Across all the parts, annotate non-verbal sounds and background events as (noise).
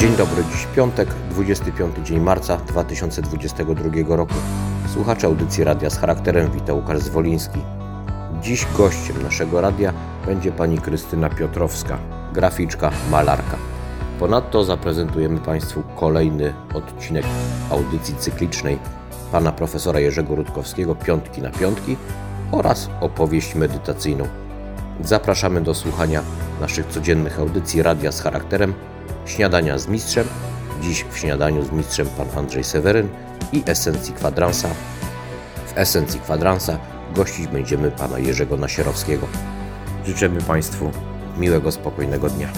Dzień dobry, dziś piątek, 25 dzień marca 2022 roku. Słuchacze audycji radia z charakterem wita Łukasz Zwoliński. Dziś gościem naszego radia będzie pani Krystyna Piotrowska, graficzka, malarka. Ponadto zaprezentujemy Państwu kolejny odcinek audycji cyklicznej pana profesora Jerzego Rutkowskiego Piątki na Piątki oraz opowieść medytacyjną. Zapraszamy do słuchania naszych codziennych audycji radia z charakterem, śniadania z mistrzem, dziś w śniadaniu z mistrzem pan Andrzej Seweryn i esencji kwadransa. W esencji kwadransa gościć będziemy pana Jerzego Nasierowskiego. Życzymy Państwu miłego, spokojnego dnia.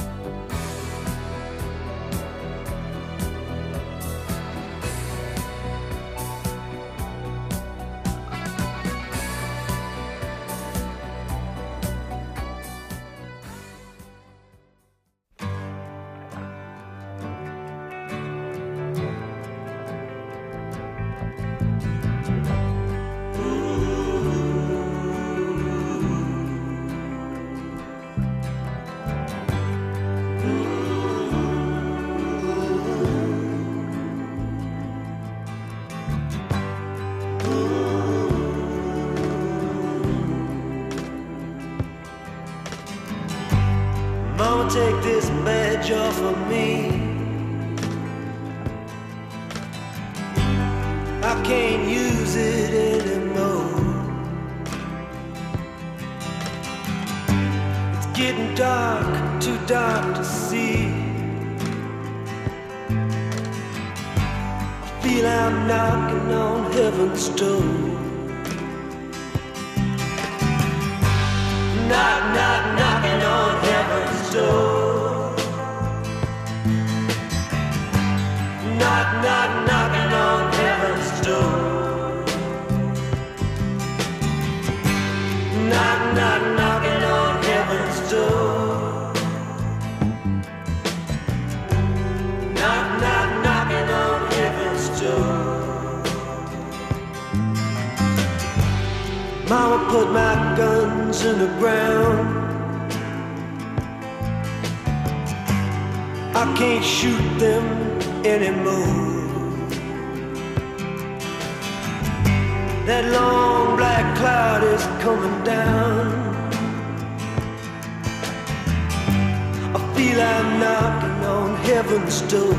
Heaven's door.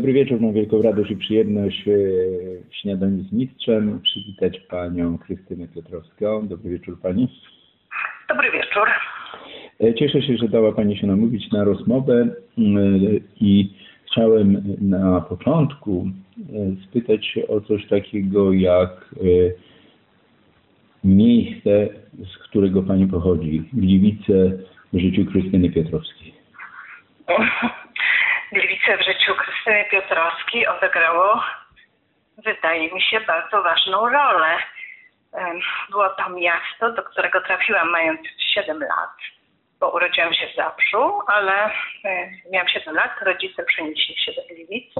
Dobry wieczór, mam wielką radość i przyjemność e, w śniadaniu z mistrzem przywitać panią Krystynę Piotrowską. Dobry wieczór pani. Dobry wieczór. E, Cieszę się, że dała pani się namówić na rozmowę mm, i chciałem na początku e, spytać się o coś takiego jak e, miejsce, z którego pani pochodzi, Gliwice w życiu Krystyny Piotrowskiej. Gliwice w życiu Krystyny Piotrowskiej odegrało, wydaje mi się, bardzo ważną rolę. Było to miasto, do którego trafiłam mając 7 lat, bo urodziłam się w Zabrzu, ale miałam 7 lat, rodzice przenieśli się do Gliwic.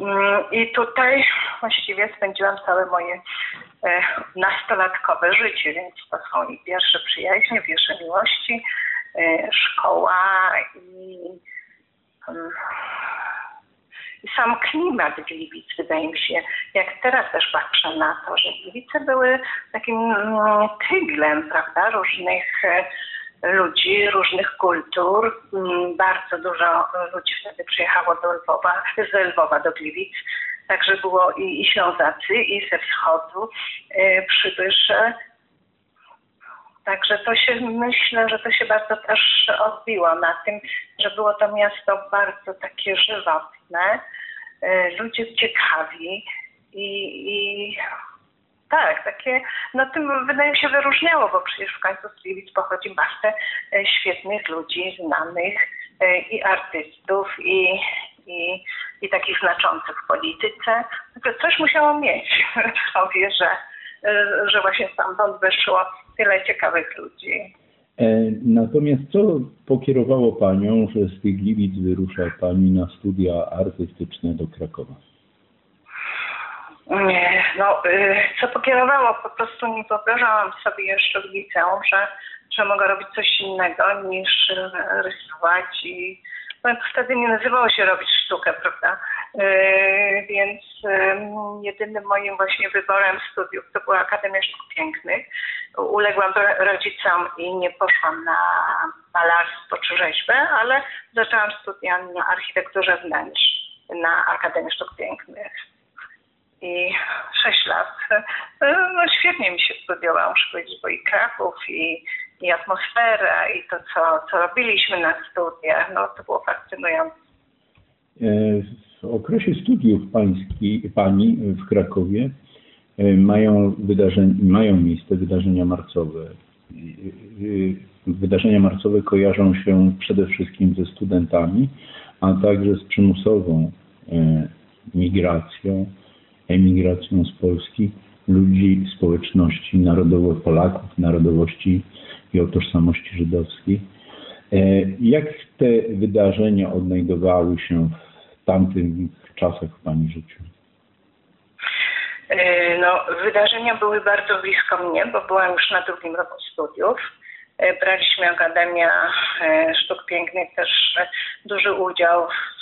Mm, I tutaj właściwie spędziłam całe moje e, nastolatkowe życie, więc to są i pierwsze przyjaźnie, pierwsze miłości, e, szkoła i sam klimat Gliwic, wydaje mi się, jak teraz też patrzę na to, że Gliwice były takim mm, tyglem, prawda, różnych e, ludzi, różnych kultur. Mm, Bardzo dużo ludzi wtedy przyjechało do Lwowa, z Lwowa do Gliwic. Także było i, i Ślązacy, i ze wschodu e, przybysze. Także to się, myślę, że to się bardzo też odbiło na tym, że było to miasto bardzo takie żywotne, e, ludzie ciekawi i, i Tak, takie, no tym wydaje mi się wyróżniało, bo przecież w końcu z Gliwic pochodzi masę e, świetnych ludzi, znanych e, i artystów, i, i, i takich znaczących w polityce. Coś musiało mieć w sobie, że, że właśnie stamtąd wyszło tyle ciekawych ludzi. E, Natomiast co pokierowało Panią, że z tych Gliwic wyrusza Pani na studia artystyczne do Krakowa? Nie, no, y, co pokierowało, po prostu nie wyobrażałam sobie jeszcze w liceum, że, że mogę robić coś innego niż y, rysować i wtedy nie nazywało się robić sztukę, prawda? Y, Więc ym, jedynym moim właśnie wyborem studiów to była Akademia Sztuk Pięknych. Uległam ro- rodzicom i nie poszłam na malarstwo czy rzeźbę, ale zaczęłam studia na architekturze wnętrz na Akademii Sztuk Pięknych i 6 lat. E, No świetnie mi się studiowało, muszę powiedzieć, bo i Kraków, i, i atmosfera, i to, co, co robiliśmy na studiach, no to było fascynujące. E, W okresie studiów pański, Pani w Krakowie e, mają, wydarzeń, mają miejsce wydarzenia marcowe. E, Wydarzenia marcowe kojarzą się przede wszystkim ze studentami, a także z przymusową migracją, emigracją z Polski ludzi społeczności narodowo Polaków, narodowości i o tożsamości żydowskiej. E, Jak te wydarzenia odnajdowały się w tamtych czasach w Pani życiu? E, No, wydarzenia były bardzo blisko mnie, bo byłam już na drugim roku studiów. E, Braliśmy Akademia Sztuk Pięknych też duży udział w,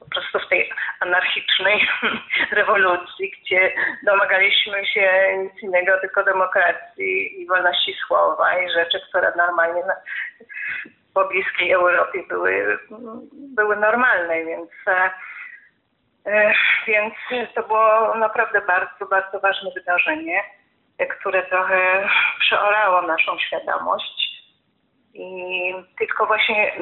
po prostu w tej anarchicznej (laughs) rewolucji, gdzie domagaliśmy się nic innego, tylko demokracji i wolności słowa i rzeczy, które normalnie na, po bliskiej Europie były, były normalne, więc e, Więc to było naprawdę bardzo, bardzo ważne wydarzenie, które trochę przeorało naszą świadomość. I tylko właśnie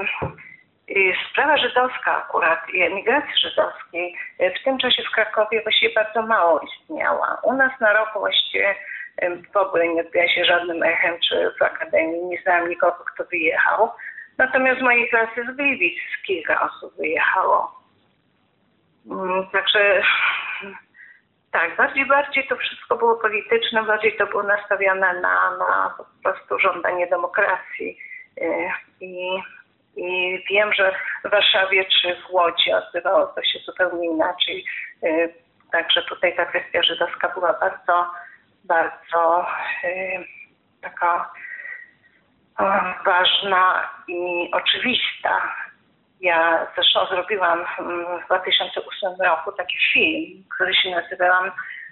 sprawa żydowska akurat i emigracji żydowskiej e, w tym czasie w Krakowie właściwie bardzo mało istniała. U nas na roku właściwie em, w ogóle nie odbija się żadnym echem, czy w Akademii nie znałam nikogo, kto wyjechał. Natomiast z mojej klasy z Gliwic kilka osób wyjechało. Mm, Także tak, bardziej bardziej to wszystko było polityczne, bardziej to było nastawione na, na po prostu żądanie demokracji. Y, I, I wiem, że w Warszawie czy w Łodzi odbywało to się zupełnie inaczej. Y, Także tutaj ta kwestia żydowska była bardzo, bardzo y, taka ważna i oczywista. Ja zresztą zrobiłam mm, w 2008 roku taki film, który się nazywał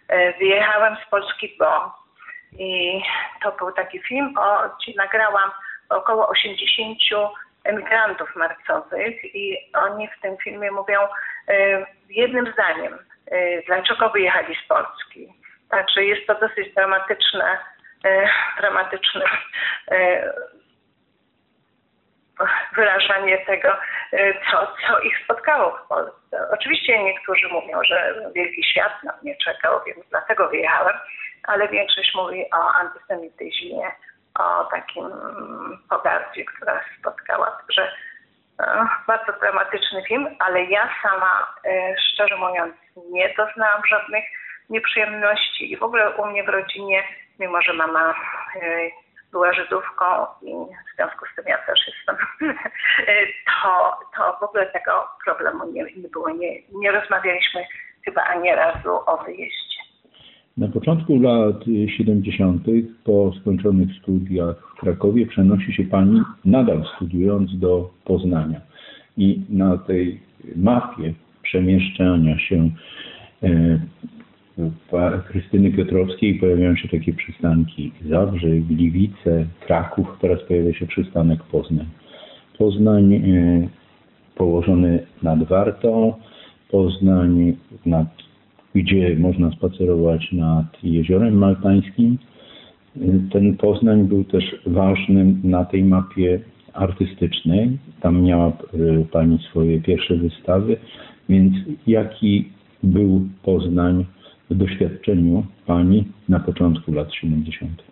e, Wyjechałem z Polski, bo i to był taki film, o, nagrałam około 80 emigrantów marcowych i oni w tym filmie mówią e, jednym zdaniem, e, dlaczego wyjechali z Polski. Także jest to dosyć dramatyczne, e, dramatyczne wyrażanie tego, co, co ich spotkało w Polsce. Oczywiście niektórzy mówią, że wielki świat na mnie czekał, więc dlatego wyjechałem, ale większość mówi o antysemityzmie, o takim pogardzie, która spotkała. Także e, bardzo dramatyczny film, ale ja sama, e, szczerze mówiąc, nie doznałam żadnych nieprzyjemności i w ogóle u mnie w rodzinie, mimo że mama e, była Żydówką i w związku z tym ja też jestem, (laughs) to, to w ogóle tego problemu nie, nie było. Nie, nie rozmawialiśmy chyba ani razu o wyjeździe. Na początku lat 70. po skończonych studiach w Krakowie przenosi się Pani, nadal studiując, do Poznania. I na tej mapie przemieszczania się e, Krystyny Piotrowskiej pojawiają się takie przystanki Zabrze, Gliwice, Kraków, teraz pojawia się przystanek Poznań. Poznań e, położony nad Wartą, Poznań nad gdzie można spacerować nad Jeziorem Maltańskim. Ten Poznań był też ważnym na tej mapie artystycznej. Tam miała e, Pani swoje pierwsze wystawy, więc jaki był Poznań w doświadczeniu pani na początku lat 70.?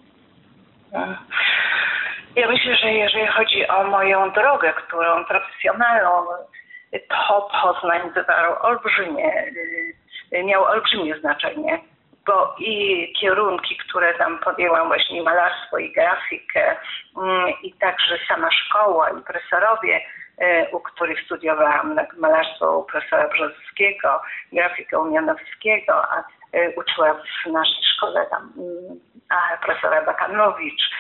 Ja myślę, że jeżeli chodzi o moją drogę, którą profesjonalną, to Poznań wywarł olbrzymie, y, miał olbrzymie znaczenie, bo i kierunki, które tam podjęłam, właśnie malarstwo i grafikę, mm, i także sama szkoła i profesorowie, y, u których studiowałam malarstwo u profesora Brzozowskiego, grafikę u Mianowskiego, a y, uczyła w naszej szkole tam mm, profesora Bakanowicz,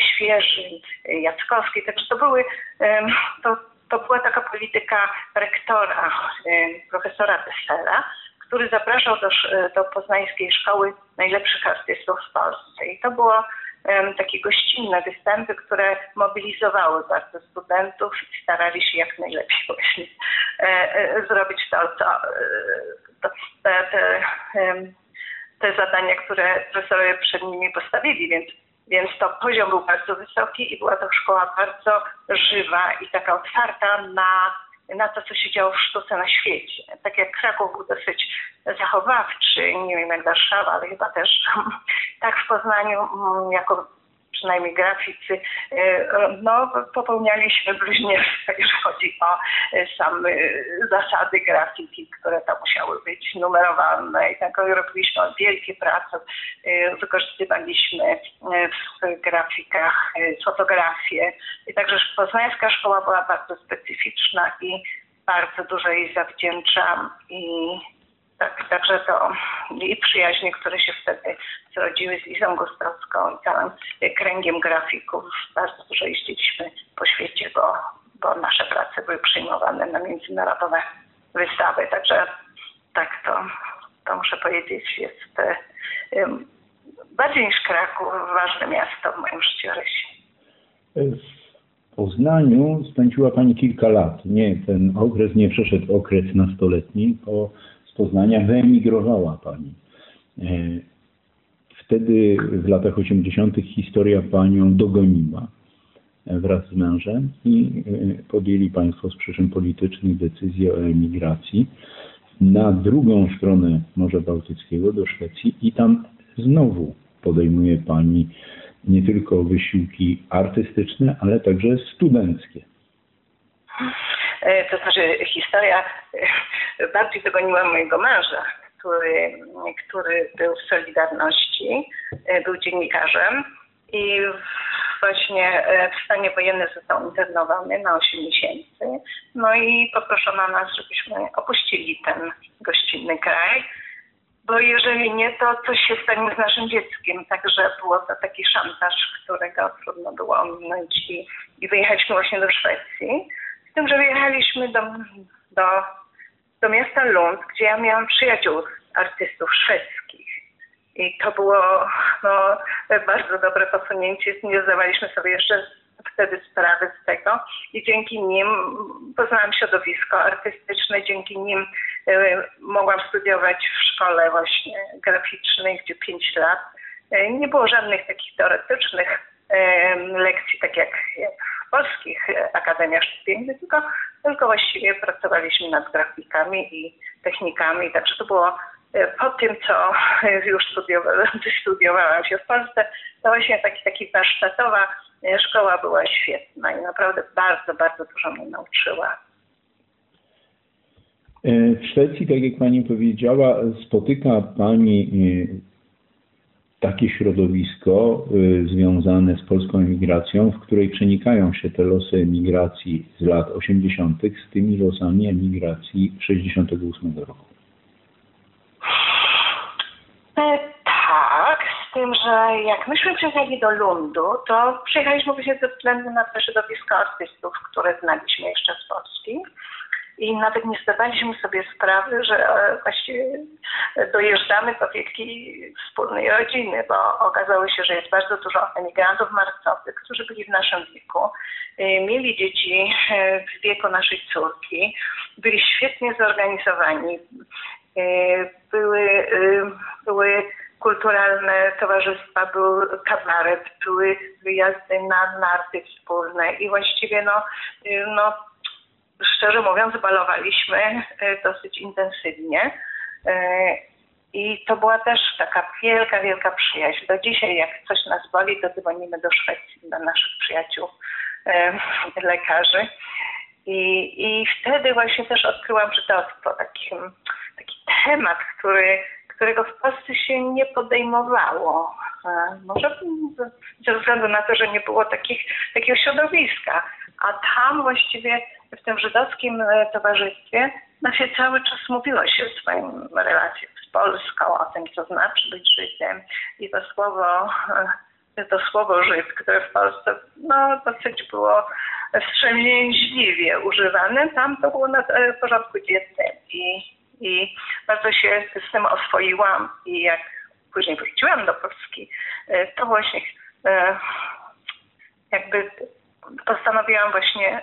Świeżyn, Jackowski. Także to były, to, to była taka polityka rektora, em, profesora Tessera, który zapraszał do, sz- do poznańskiej szkoły najlepszych artystów w Polsce. I to było em, takie gościnne występy, które mobilizowały bardzo studentów i starali się jak najlepiej (laughs) właśnie e, e, zrobić to, co e, to, te, te, te zadania, które profesorowie przed nimi postawili, więc, więc to poziom był bardzo wysoki i była to szkoła bardzo żywa i taka otwarta na, na to, co się działo w sztuce na świecie. Tak jak Kraków był dosyć zachowawczy, nie wiem jak Warszawa, ale chyba też (laughs) tak w Poznaniu mm, jako przynajmniej graficy, e, no popełnialiśmy bluźnierstwo, (laughs) jeżeli chodzi o e, same zasady grafiki, które tam musiały być numerowane. I tak robiliśmy wielkie prace, e, wykorzystywaliśmy w grafikach fotografie i także poznańska szkoła była bardzo specyficzna i bardzo dużo jej zawdzięczam i tak, także to i przyjaźnie, które się wtedy zrodziły z Lizą Gustowską i całym kręgiem grafików. Bardzo dużo jeździliśmy po świecie, bo, bo nasze prace były przyjmowane na międzynarodowe wystawy. Także tak to, to muszę powiedzieć jest em, bardziej niż Kraków ważne miasto w moim życiorysie. W Poznaniu spędziła Pani kilka lat. Nie, ten okres nie przeszedł okres nastoletni, bo Poznania wyemigrowała Pani. E, Wtedy w latach 80. historia Panią dogoniła e, wraz z mężem i e, podjęli Państwo z przyczyn politycznych decyzję o emigracji na drugą stronę Morza Bałtyckiego do Szwecji i tam znowu podejmuje Pani nie tylko wysiłki artystyczne, ale także studenckie. To znaczy historia bardziej dogoniła mojego męża, który, który był w Solidarności, e, był dziennikarzem i właśnie e, w stanie wojennym został internowany na 8 miesięcy. No i poproszono nas, żebyśmy opuścili ten gościnny kraj, bo jeżeli nie, to coś się stanie z naszym dzieckiem. Także było to taki szantaż, którego trudno było ominąć i, i wyjechaliśmy właśnie do Szwecji. Z tym, że wyjechaliśmy do, do, do miasta Lund, gdzie ja miałam przyjaciół artystów szwedzkich. I to było no, bardzo dobre posunięcie. Nie zdawaliśmy sobie jeszcze wtedy sprawy z tego i dzięki nim poznałam środowisko artystyczne, dzięki nim e, mogłam studiować w szkole właśnie graficznej, gdzie 5 lat. E, nie było żadnych takich teoretycznych lekcji, tak jak, w polskich e, akademiach sztuk tylko, tylko właściwie pracowaliśmy nad grafikami i technikami, także to było e, po tym, co (laughs) już studiowałam, (laughs) studiowałam się w Polsce, to właśnie taki, taki warsztatowa e, szkoła była świetna i naprawdę bardzo, bardzo dużo mnie nauczyła. W Szwecji, tak jak Pani powiedziała, spotyka Pani takie środowisko e, związane z polską emigracją, w której przenikają się te losy emigracji z lat 80. z tymi losami emigracji 68 roku. E, tak, z tym, że jak myśmy przyjechali do Lundu, to przyjechaliśmy właśnie ze względu na to środowisko artystów, które znaliśmy jeszcze z Polski. I nawet nie zdawaliśmy sobie sprawy, że e, właściwie dojeżdżamy do wielkiej wspólnej rodziny, bo okazało się, że jest bardzo dużo emigrantów marcowych, którzy byli w naszym wieku, e, mieli dzieci e, w wieku naszej córki, byli świetnie zorganizowani, E, były, e, były kulturalne towarzystwa, był kabaret, były wyjazdy na narty wspólne i właściwie no, e, no szczerze mówiąc balowaliśmy e, dosyć intensywnie. E, I to była też taka wielka, wielka przyjaźń. Do dzisiaj, jak coś nas boli, to dzwonimy do Szwecji, do naszych przyjaciół e, lekarzy. I, I wtedy właśnie też odkryłam żydostwo, taki, taki temat, który, którego w Polsce się nie podejmowało. Może ze względu na to, że nie było takich, takiego środowiska. A tam właściwie w tym żydowskim e, towarzystwie no się cały czas mówiło się o swoim relacjach z Polską, o tym, co znaczy być Żydem. I to słowo, e, to słowo Żyd, które w Polsce no, dosyć było wstrzemięźliwie używane, tam to było na e, porządku dziennym. I, I bardzo się z tym oswoiłam i jak później wróciłam do Polski, to właśnie jakby postanowiłam właśnie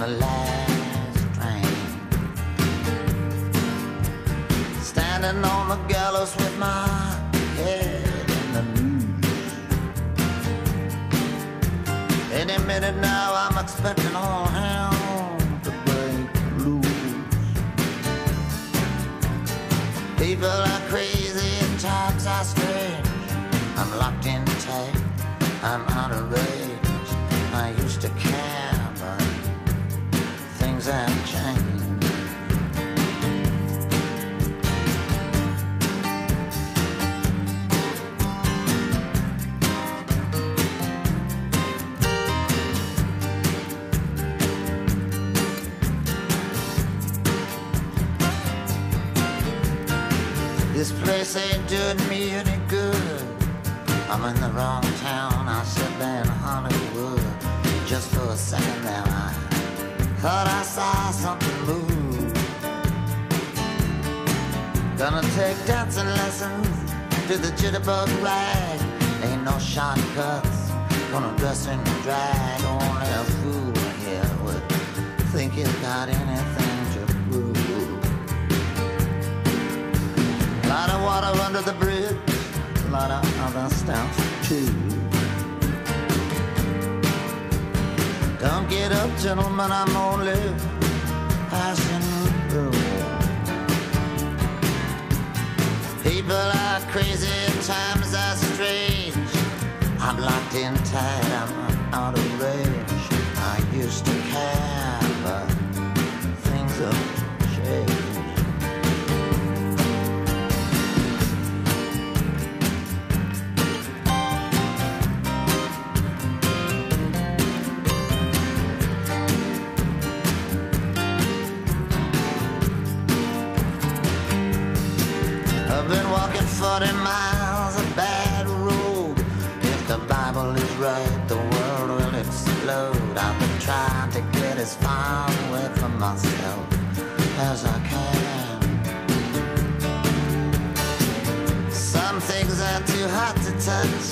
on the last train. Standing on the gallows with my head in the noose. Any minute now, I'm expecting all hell to break loose. People are crazy and times are strange. I'm locked in tight, I'm out of range. I used to care, have changed. This place ain't doing me any good. I'm in the wrong town. I should be in Hollywood. Just for a second I thought I saw something move. Gonna take dancing lessons to the jitterbug rag. Ain't no shortcuts. Gonna dress in drag. Only a fool here would think he's got anything to prove. Lot of water under the bridge, a lot of other stuff too. Don't get up, gentlemen, I'm only passing through. People are crazy, times are strange. I'm locked in tight, I'm out of range. I used to Right, the world will explode. I've been trying to get as far away from myself as I can. Some things are too hot to touch.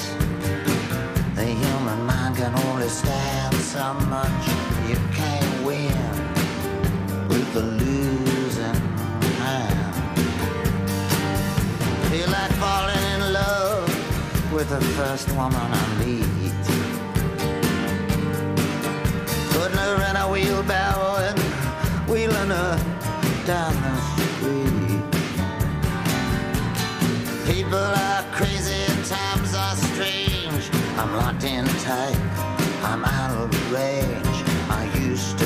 The human mind can only stand so much. You can't win with the losing hand. Feel like falling in love with the first woman I meet. Her in a wheelbarrow and wheeling her down the street. People are crazy, times are strange. I'm locked in tight, I'm out of range. I used to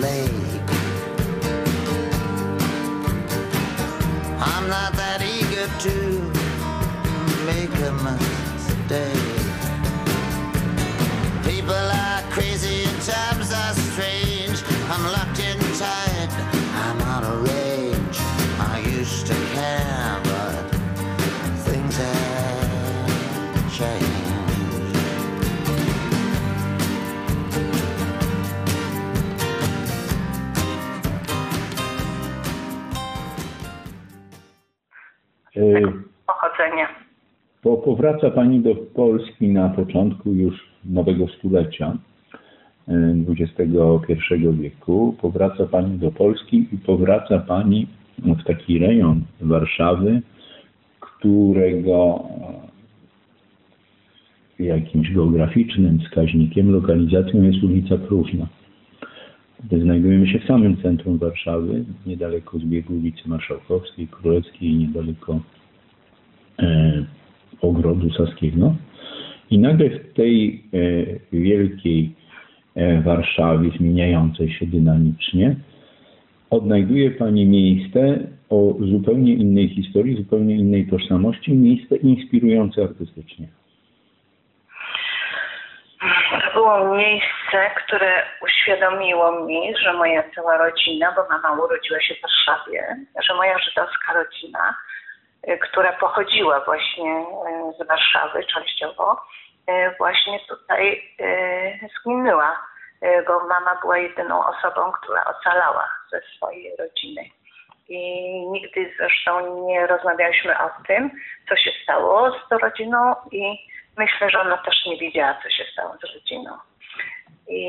lake. I'm not that eager to make a mistake. E, Pochodzenia. Po, powraca Pani do Polski na początku już nowego stulecia, XXI wieku. Powraca Pani do Polski i powraca Pani w taki rejon Warszawy, którego e, jakimś geograficznym wskaźnikiem, lokalizacją jest ulica Próżna. Znajdujemy się w samym centrum Warszawy, niedaleko zbiegu ulicy Marszałkowskiej, Królewskiej, niedaleko e, ogrodu Saskiego. I nagle w tej e, wielkiej e, Warszawie, zmieniającej się dynamicznie, odnajduje Pani miejsce o zupełnie innej historii, zupełnie innej tożsamości, miejsce inspirujące artystycznie. To było miejsce, które uświadomiło mi, że moja cała rodzina, bo mama urodziła się w Warszawie, że moja żydowska rodzina, y, która pochodziła właśnie y, z Warszawy częściowo, y, właśnie tutaj zginęła, bo mama była jedyną osobą, która ocalała ze swojej rodziny. I nigdy zresztą nie rozmawialiśmy o tym, co się stało z tą rodziną i myślę, że ona też nie wiedziała, co się stało z rodziną. I,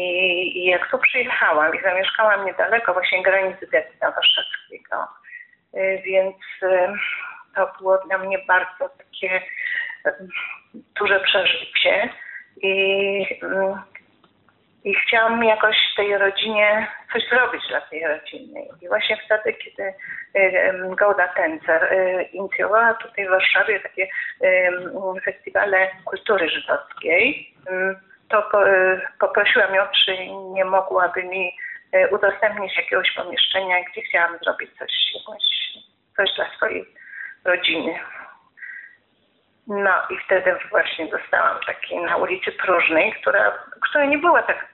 i jak tu przyjechałam i zamieszkałam niedaleko właśnie granicy getta warszawskiego, y, więc y, to było dla mnie bardzo takie y, duże przeżycie i, i chciałam jakoś tej rodzinie coś zrobić dla tej rodziny. I właśnie wtedy, kiedy Golda Tencer inicjowała tutaj w Warszawie takie festiwale kultury żydowskiej, to y, poprosiłam ją, czy nie mogłaby mi y, udostępnić jakiegoś pomieszczenia, gdzie chciałam zrobić coś, coś dla swojej rodziny. No i wtedy właśnie dostałam taki na ulicy Próżnej, która, która nie była tak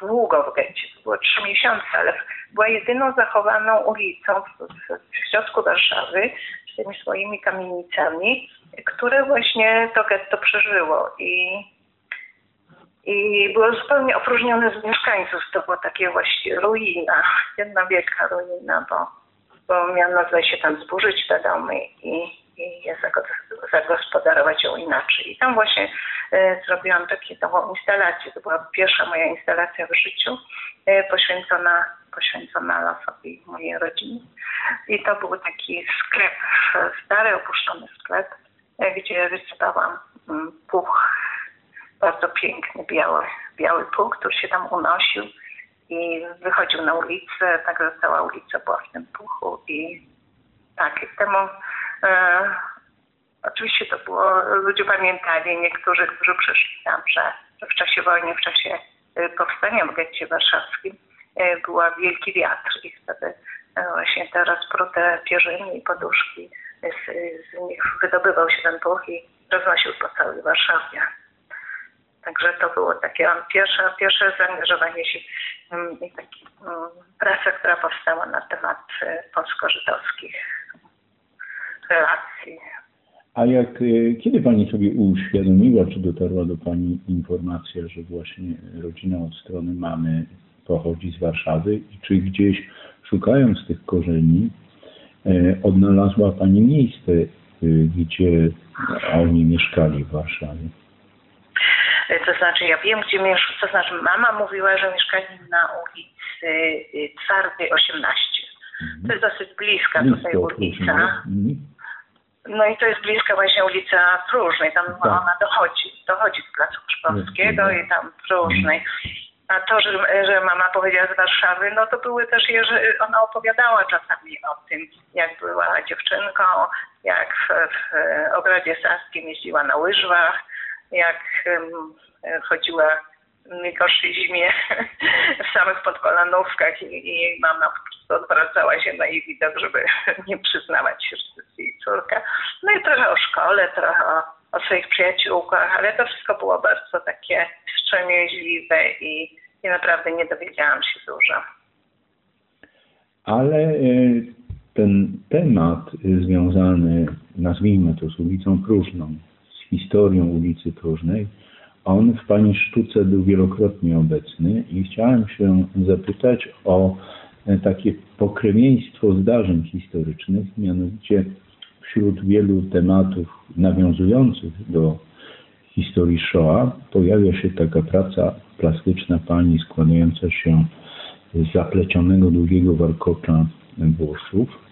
długo w getcie, to było trzy miesiące, ale była jedyną zachowaną ulicą w, w środku Warszawy z tymi swoimi kamienicami, które właśnie to getto przeżyło i i było zupełnie opróżnione z mieszkańców. To było takie właśnie ruina, (laughs) jedna wielka ruina, bo, bo nazwać się tam zburzyć te domy i, i je zago- zagospodarować ją inaczej. I tam właśnie e, zrobiłam taką nową instalację. To była pierwsza moja instalacja w życiu e, poświęcona, poświęcona losowi mojej rodziny. I to był taki sklep, stary, opuszczony sklep, e, gdzie wysypałam mm, puch bardzo piękny, biały, biały puch, który się tam unosił i wychodził na ulicę, także cała ulica była w tym puchu i tak, i temu e, oczywiście to było, ludzie pamiętali, niektórzy, którzy przyszli tam, że, w czasie wojny, w czasie e, powstania w getcie warszawskim e, była wielki wiatr i wtedy e, właśnie te rozprute pierzyny i poduszki, z, z nich wydobywał się ten puch i roznosił po całej Warszawie. Także to było takie pierwsze, pierwsze zaangażowanie się um, i taki um, praca, która powstała na temat e, polsko-żydowskich relacji. A jak, e, kiedy Pani sobie uświadomiła, czy dotarła do Pani informacja, że właśnie rodzina od strony mamy pochodzi z Warszawy i czy gdzieś szukając tych korzeni e, odnalazła Pani miejsce, gdzie oni mieszkali w Warszawie? E, To znaczy, ja wiem, gdzie mieszkam, to znaczy mama mówiła, że mieszkali na ulicy y, Twardej 18. To jest dosyć bliska tutaj ulica. Mhm. No i to jest bliska właśnie ulica Próżnej, tam Tak. ona dochodzi, dochodzi z Placu Szkowskiego Mhm. i tam Próżnej. A to, że, że mama powiedziała z Warszawy, no to były też, że ona opowiadała czasami o tym, jak była dziewczynką, jak w, w Ogrodzie Saskim jeździła na łyżwach, jak chodziła zimie w samych podkolanówkach i, i mama po prostu odwracała się na jej widok, żeby (laughs) nie przyznawać się, że to jest jej córka. No i trochę o szkole, trochę o, o swoich przyjaciółkach, ale to wszystko było bardzo takie wstrzemięźliwe i, i naprawdę nie dowiedziałam się dużo. Ale e, ten temat e, związany, nazwijmy to, z ulicą Próżną, historią ulicy Próżnej, on w Pani sztuce był wielokrotnie obecny i chciałem się zapytać o e, takie pokrewieństwo zdarzeń historycznych, mianowicie wśród wielu tematów nawiązujących do historii Shoah pojawia się taka praca plastyczna Pani składająca się z zaplecionego długiego warkocza włosów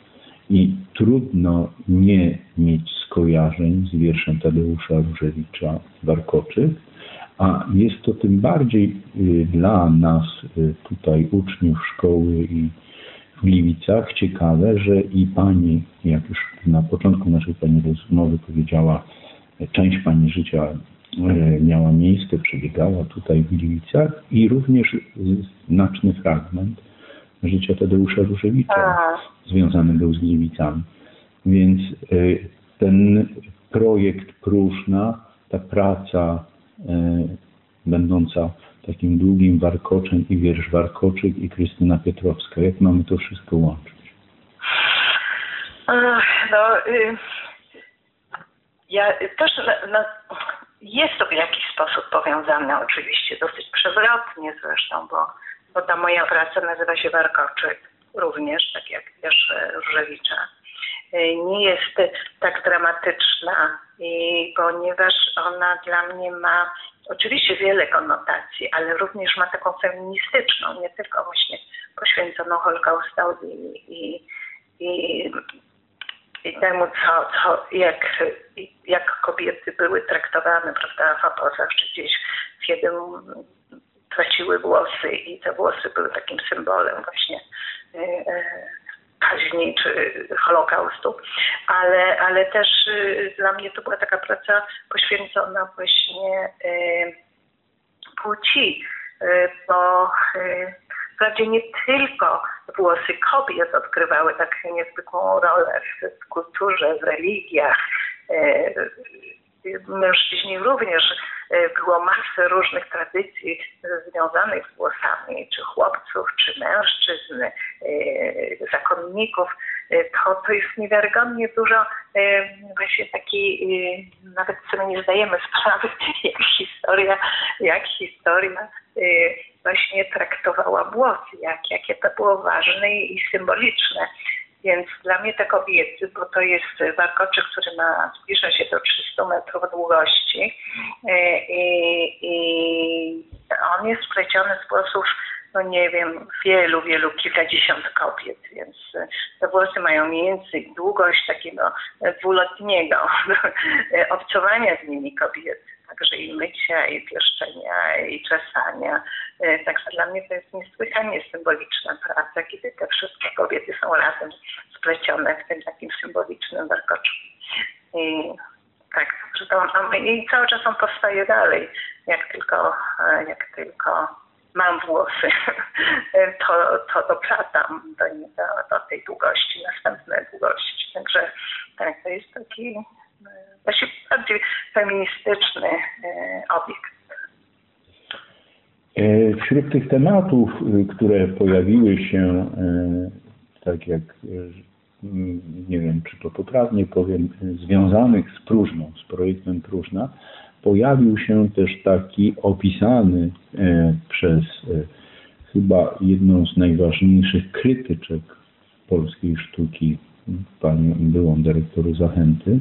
i trudno nie mieć skojarzeń z wierszem Tadeusza Różewicza Warkoczyk, a jest to tym bardziej y, dla nas y, tutaj uczniów szkoły i w Gliwicach ciekawe, że i Pani, jak już na początku naszej Pani rozmowy powiedziała, część Pani życia e, miała miejsce, przebiegała tutaj w Gliwicach i również znaczny fragment życia Tadeusza Różewicza związany był z Gliwicami. Więc e, ten projekt Próżna, ta praca e, będąca takim długim warkoczem i wiersz Warkoczyk i Krystyna Pietrowska. Jak mamy to wszystko łączyć? No, y, ja też na, na, jest to w jakiś sposób powiązane, oczywiście dosyć przewrotnie zresztą, bo, bo ta moja praca nazywa się Warkoczyk również, tak jak wiersze Różewicza. Y, Nie jest tak dramatyczna, ponieważ ona dla mnie ma oczywiście wiele konotacji, ale również ma taką feministyczną, nie tylko właśnie poświęconą Holokaustowi i, i, i temu, co, co, jak, jak kobiety były traktowane prawda, w obozach, czy gdzieś kiedy mm, traciły włosy i te włosy były takim symbolem właśnie e, e, kaźni czy Holokaustu, ale, ale też y, dla mnie to była taka praca poświęcona właśnie y, płci, bo wprawdzie nie tylko włosy kobiet odgrywały tak niezwykłą rolę w kulturze, w religiach. Mężczyźni również y, było masę różnych tradycji związanych z włosami, czy chłopców, czy mężczyzn, y, zakonników. Y, To, to jest niewiarygodnie dużo właśnie takiej, nawet sobie nie zdajemy (laughs) sprawy, jak historia, jak historia właśnie traktowała włosy, jak, jakie to było ważne i symboliczne. Więc dla mnie te kobiety, bo to jest warkoczyk, który ma, zbliża się do 300 metrów długości y, i, i on jest spleciony z włosów, no nie wiem, wielu, wielu, kilkadziesiąt kobiet, więc y, te włosy mają więcej długość takiego y, dwuletniego (laughs) obcowania z nimi kobiet, także i mycia, i pieszczenia, i czesania. Y, Także dla mnie to jest niesłychanie symboliczna praca, kiedy te wszystkie kobiety są razem splecione w tym takim symbolicznym warkoczu. I tak, że to on, i cały czas on powstaje dalej, jak tylko, e, jak tylko mam włosy, to, to doplatam do, do, do tej długości, następnej długości. Także tak, to jest taki e, właściwie bardziej feministyczny e, obiekt. E, Wśród tych tematów, y, które pojawiły się, e, tak jak, nie wiem czy to poprawnie powiem, związanych z próżną, z projektem Próżna, pojawił się też taki opisany przez chyba jedną z najważniejszych krytyczek polskiej sztuki, panią byłą dyrektor Zachęty,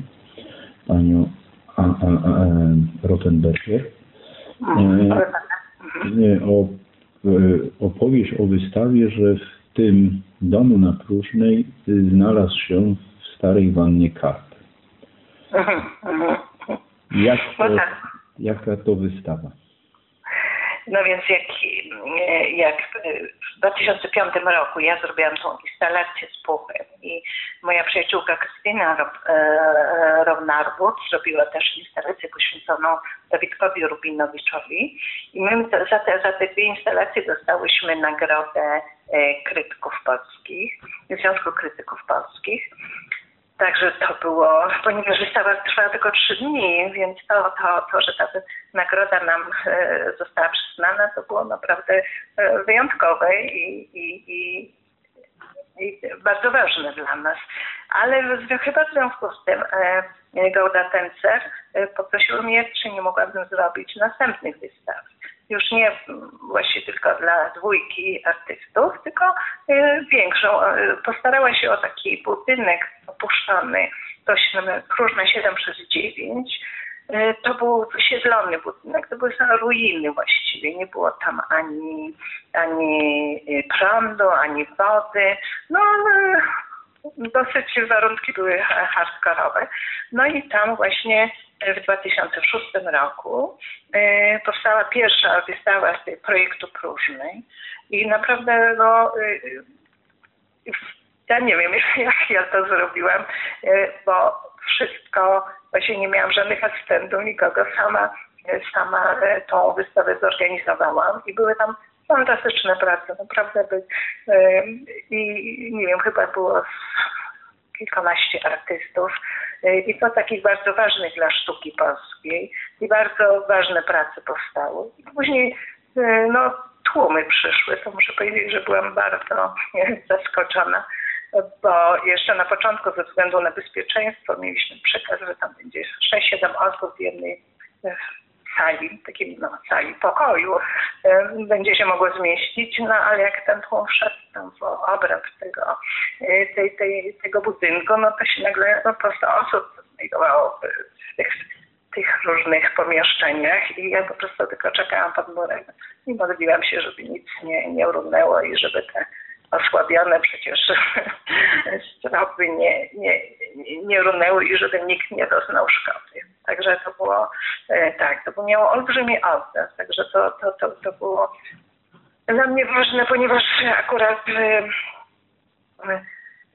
panią A- A- A- Rottenberger, e, o, e, opowieść o wystawie, że w tym domu na Próżnej y, znalazł się w starej wannie karp. (laughs) Jak to, No tak. jaka to wystawa? No więc jak, e, jak w 2005 roku ja zrobiłam tą instalację z puchem i moja przyjaciółka Krystyna e, Rownarbut zrobiła też instalację poświęconą Dawidkowi Rubinowiczowi i my za te, za te dwie instalacje dostałyśmy nagrodę krytyków polskich, Związku Krytyków Polskich. Także to było, ponieważ wystawa trwała tylko trzy dni, więc to, to, to że ta nagroda nam e, została przyznana, to było naprawdę e, wyjątkowe i, i, i, i bardzo ważne dla nas. Ale chyba w związku z tym e, Gauda Tencer poprosił mnie, czy nie mogłabym zrobić następnych wystaw już nie właśnie tylko dla dwójki artystów, tylko y, większą. Y, postarała się o taki budynek opuszczony, to Próżna 7 przez 9. Y, to był wysiedlony budynek, to były ruiny właściwie. Nie było tam ani, ani prądu, ani wody. No, dosyć warunki były hardkorowe. No i tam właśnie w 2006 roku e, powstała pierwsza wystawa z tej projektu próżnej i naprawdę no e, ja nie wiem (laughs) jak ja to zrobiłam, e, bo wszystko, właśnie nie miałam żadnych asystentów, nikogo, sama, sama tą wystawę zorganizowałam i były tam fantastyczne prace, naprawdę by, i nie wiem, chyba było kilkanaście artystów i to takich bardzo ważnych dla sztuki polskiej i bardzo ważne prace powstały. I później no, tłumy przyszły, to muszę powiedzieć, że byłam bardzo (laughs) zaskoczona, bo jeszcze na początku ze względu na bezpieczeństwo mieliśmy przekaz, że tam będzie 6-7 osób w jednej sali, takiej no, sali pokoju będzie się mogło zmieścić, no ale jak ten tłum wszedł tam w obręb tego, e, tej, tej, tego budynku, no to się nagle no, po prostu osób znajdowało w tych, tych różnych pomieszczeniach i ja po prostu tylko czekałam pod murem i modliłam się, żeby nic nie, nie runęło i żeby te osłabione przecież (laughs) stropy nie, nie, nie runęły i żeby nikt nie doznał szkody. Także to było, e, tak, to miało olbrzymi oddech, także to, to, to, to było dla mnie ważne, ponieważ akurat e,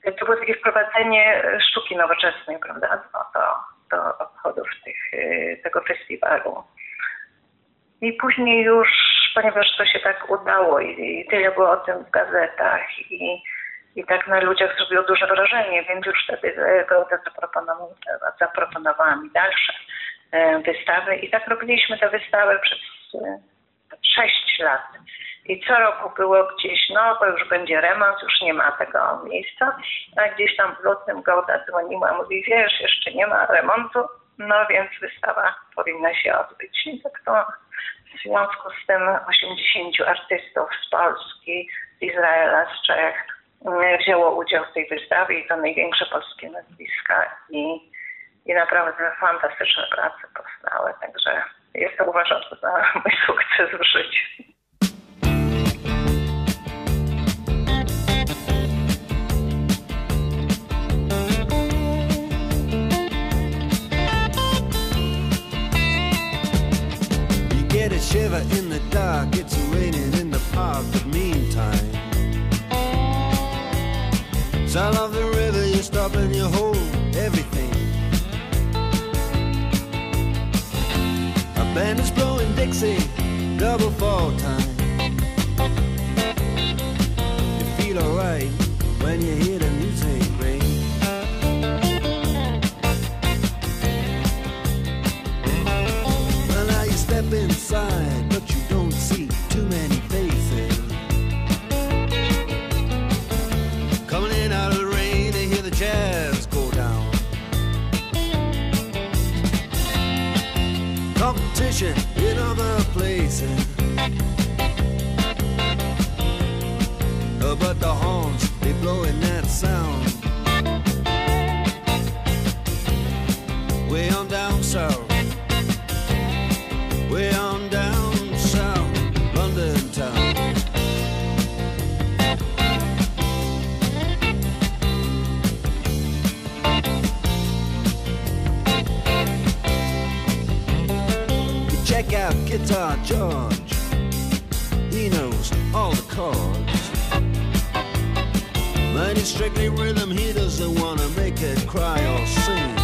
e, to było takie wprowadzenie sztuki nowoczesnej, prawda, do, do obchodów tych, tego festiwalu. I później już, ponieważ to się tak udało i, i tyle było o tym w gazetach i, i tak na ludziach zrobiło duże wrażenie, więc już wtedy Gołda zaproponowała, zaproponowała mi dalsze e, wystawy i tak robiliśmy tę wystawę przez e, sześć lat. I co roku było gdzieś, no bo już będzie remont, już nie ma tego miejsca, a gdzieś tam w lutym Gołda dzwoniła, mówi, wiesz, jeszcze nie ma remontu, no więc wystawa powinna się odbyć. I tak to w związku z tym 80 artystów z Polski, z Izraela, z Czech mm, wzięło udział w tej wystawie i to największe polskie nazwiska i, i naprawdę fantastyczne prace powstały. Także jest to uważam za mój sukces w życiu. Shiver in the dark. It's raining in the park, but meantime, sound of the river, you stop and you hold everything. A band is blowing Dixie, double fall time. You feel alright when you hear the inside, but you don't see too many faces. Coming in out of the rain to hear the jazz go down. Competition in other places. But the horns, they blowing that sound. Guitar George He knows all the chords. But it's strictly rhythm, he doesn't wanna make it cry or sing.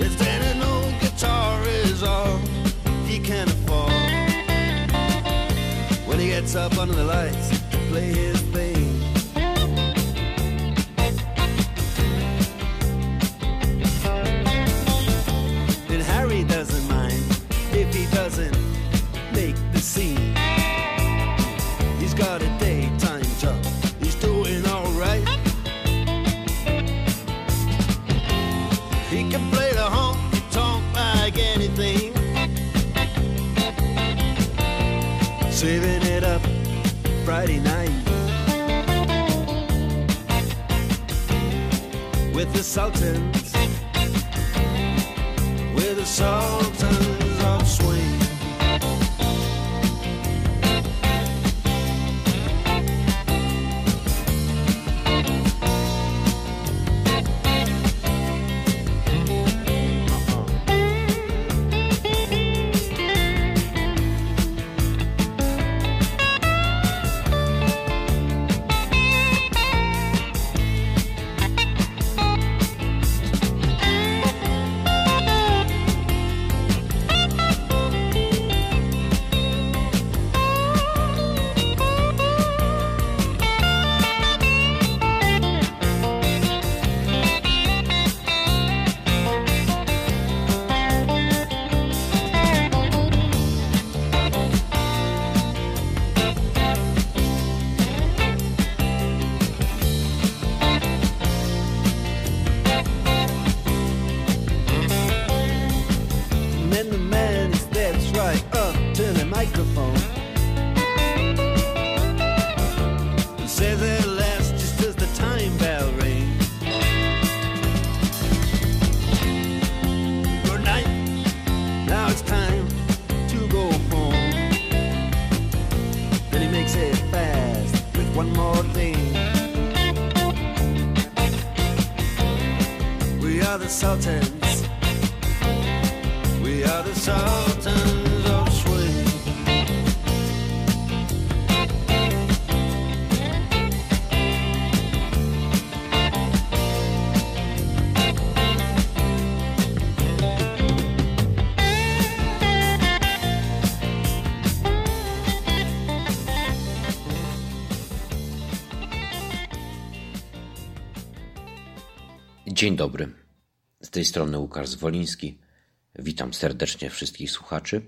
If then an old guitar is all he can afford, when he gets up under the lights to play his thing. Dzień dobry. Z tej strony Łukasz Zwoliński. Witam serdecznie wszystkich słuchaczy.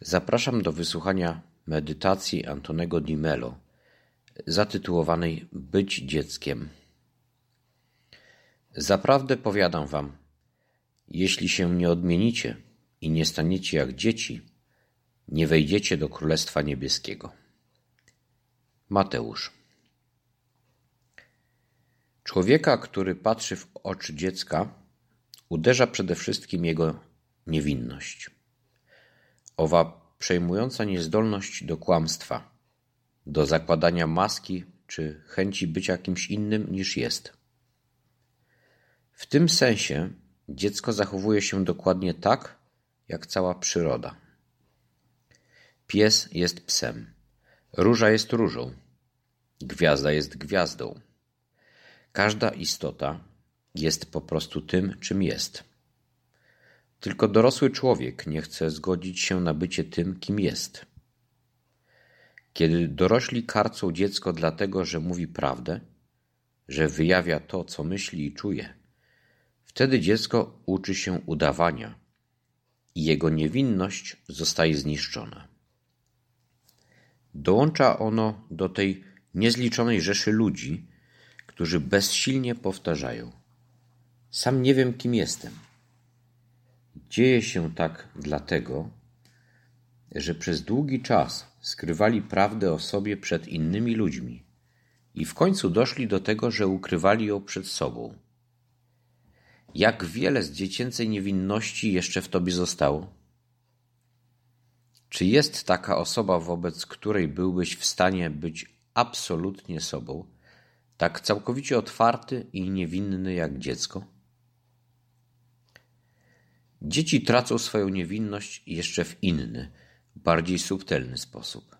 Zapraszam do wysłuchania medytacji Antonego Di Mello zatytułowanej Być dzieckiem. Zaprawdę powiadam wam, jeśli się nie odmienicie i nie staniecie jak dzieci, nie wejdziecie do Królestwa Niebieskiego. Mateusz. Człowieka, który patrzy w oczy dziecka, uderza przede wszystkim jego niewinność. Owa przejmująca niezdolność do kłamstwa, do zakładania maski czy chęci bycia kimś innym niż jest. W tym sensie dziecko zachowuje się dokładnie tak, jak cała przyroda. Pies jest psem, róża jest różą, gwiazda jest gwiazdą. Każda istota jest po prostu tym, czym jest. Tylko dorosły człowiek nie chce zgodzić się na bycie tym, kim jest. Kiedy dorośli karcą dziecko dlatego, że mówi prawdę, że wyjawia to, co myśli i czuje, wtedy dziecko uczy się udawania i jego niewinność zostaje zniszczona. Dołącza ono do tej niezliczonej rzeszy ludzi, którzy bezsilnie powtarzają: Sam nie wiem, kim jestem. Dzieje się tak dlatego, że przez długi czas skrywali prawdę o sobie przed innymi ludźmi i w końcu doszli do tego, że ukrywali ją przed sobą. Jak wiele z dziecięcej niewinności jeszcze w tobie zostało? Czy jest taka osoba, wobec której byłbyś w stanie być absolutnie sobą, tak całkowicie otwarty i niewinny jak dziecko? Dzieci tracą swoją niewinność jeszcze w inny, bardziej subtelny sposób.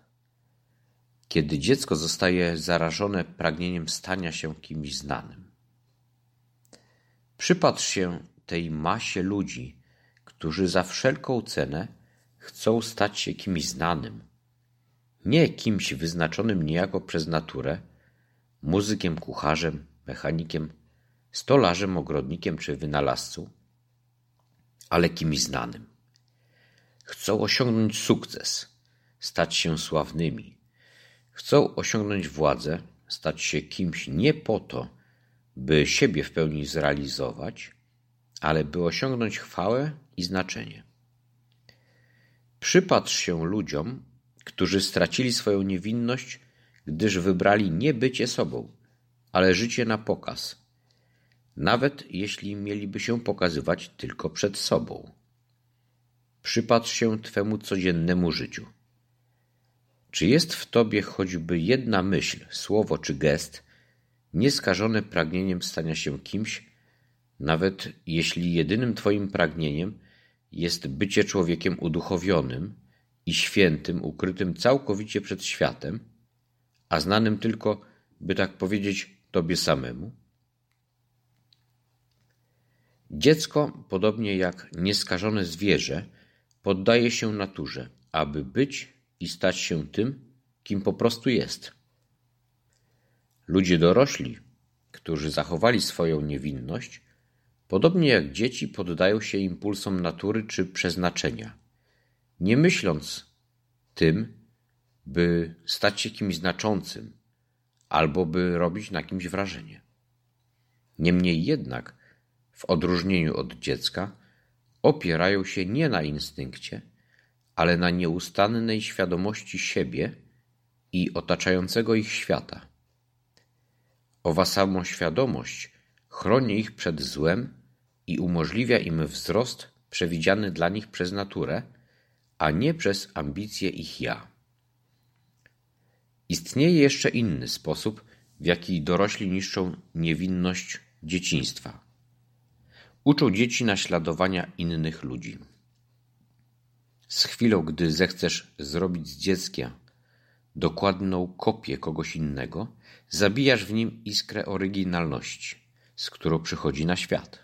Kiedy dziecko zostaje zarażone pragnieniem stania się kimś znanym. Przypatrz się tej masie ludzi, którzy za wszelką cenę chcą stać się kimś znanym. Nie kimś wyznaczonym niejako przez naturę, muzykiem, kucharzem, mechanikiem, stolarzem, ogrodnikiem czy wynalazcą, ale kimś znanym. Chcą osiągnąć sukces, stać się sławnymi. Chcą osiągnąć władzę, stać się kimś nie po to, by siebie w pełni zrealizować, ale by osiągnąć chwałę i znaczenie. Przypatrz się ludziom, którzy stracili swoją niewinność, gdyż wybrali nie bycie sobą, ale życie na pokaz, nawet jeśli mieliby się pokazywać tylko przed sobą. Przypatrz się Twemu codziennemu życiu. Czy jest w Tobie choćby jedna myśl, słowo czy gest, nieskażone pragnieniem stania się kimś, nawet jeśli jedynym Twoim pragnieniem jest bycie człowiekiem uduchowionym i świętym, ukrytym całkowicie przed światem, a znanym tylko, by tak powiedzieć, Tobie samemu? Dziecko, podobnie jak nieskażone zwierzę, poddaje się naturze, aby być i stać się tym, kim po prostu jest. Ludzie dorośli, którzy zachowali swoją niewinność, podobnie jak dzieci, poddają się impulsom natury czy przeznaczenia, nie myśląc tym, by stać się kimś znaczącym albo by robić na kimś wrażenie. Niemniej jednak, w odróżnieniu od dziecka, opierają się nie na instynkcie, ale na nieustannej świadomości siebie i otaczającego ich świata. Owa samoświadomość chroni ich przed złem i umożliwia im wzrost przewidziany dla nich przez naturę, a nie przez ambicje ich ja. Istnieje jeszcze inny sposób, w jaki dorośli niszczą niewinność dzieciństwa. Uczą dzieci naśladowania innych ludzi. Z chwilą, gdy zechcesz zrobić z dziecka dokładną kopię kogoś innego, zabijasz w nim iskrę oryginalności, z którą przychodzi na świat.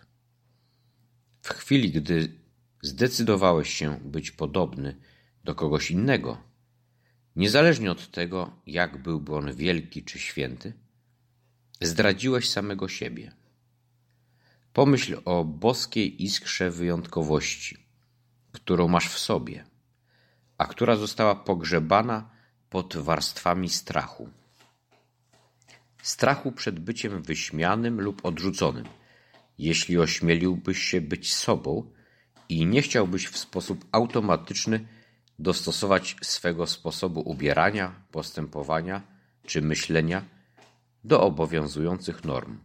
W chwili, gdy zdecydowałeś się być podobny do kogoś innego, niezależnie od tego, jak byłby on wielki czy święty, zdradziłeś samego siebie. Pomyśl o boskiej iskrze wyjątkowości, którą masz w sobie, a która została pogrzebana pod warstwami strachu. Strachu przed byciem wyśmianym lub odrzuconym, jeśli ośmieliłbyś się być sobą i nie chciałbyś w sposób automatyczny dostosować swego sposobu ubierania, postępowania czy myślenia do obowiązujących norm.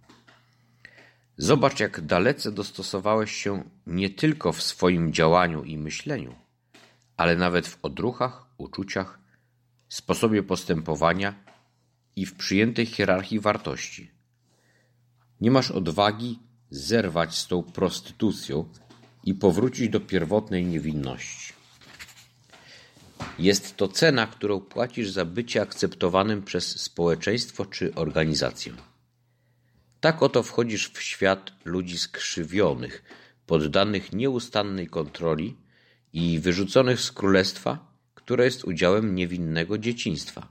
Zobacz, jak dalece dostosowałeś się nie tylko w swoim działaniu i myśleniu, ale nawet w odruchach, uczuciach, sposobie postępowania i w przyjętej hierarchii wartości. Nie masz odwagi zerwać z tą prostytucją i powrócić do pierwotnej niewinności. Jest to cena, którą płacisz za bycie akceptowanym przez społeczeństwo czy organizację. Tak oto wchodzisz w świat ludzi skrzywionych, poddanych nieustannej kontroli i wyrzuconych z królestwa, które jest udziałem niewinnego dzieciństwa.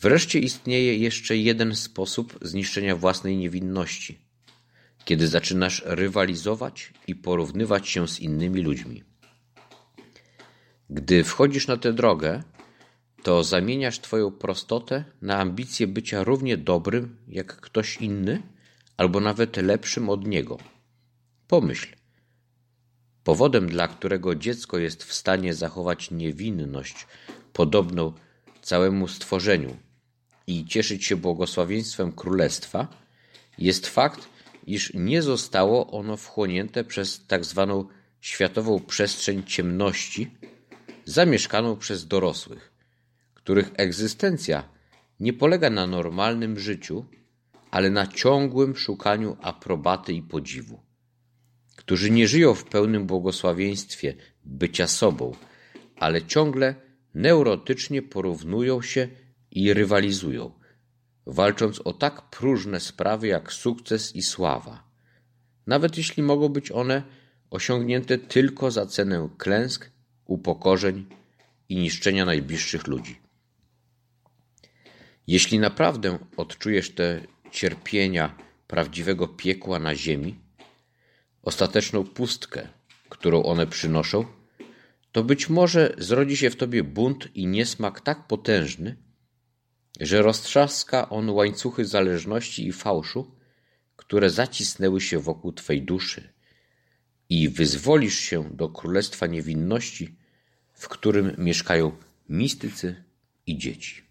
Wreszcie istnieje jeszcze jeden sposób zniszczenia własnej niewinności, kiedy zaczynasz rywalizować i porównywać się z innymi ludźmi. Gdy wchodzisz na tę drogę, to zamieniasz Twoją prostotę na ambicję bycia równie dobrym jak ktoś inny, albo nawet lepszym od niego. Pomyśl. Powodem, dla którego dziecko jest w stanie zachować niewinność podobną całemu stworzeniu i cieszyć się błogosławieństwem królestwa, jest fakt, iż nie zostało ono wchłonięte przez tak zwaną światową przestrzeń ciemności, zamieszkaną przez dorosłych, których egzystencja nie polega na normalnym życiu, ale na ciągłym szukaniu aprobaty i podziwu, którzy nie żyją w pełnym błogosławieństwie bycia sobą, ale ciągle neurotycznie porównują się i rywalizują, walcząc o tak próżne sprawy jak sukces i sława, nawet jeśli mogą być one osiągnięte tylko za cenę klęsk, upokorzeń i niszczenia najbliższych ludzi. Jeśli naprawdę odczujesz te cierpienia prawdziwego piekła na ziemi, ostateczną pustkę, którą one przynoszą, to być może zrodzi się w tobie bunt i niesmak tak potężny, że roztrzaska on łańcuchy zależności i fałszu, które zacisnęły się wokół twej duszy i wyzwolisz się do królestwa niewinności, w którym mieszkają mistycy i dzieci.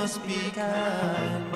Must be kind.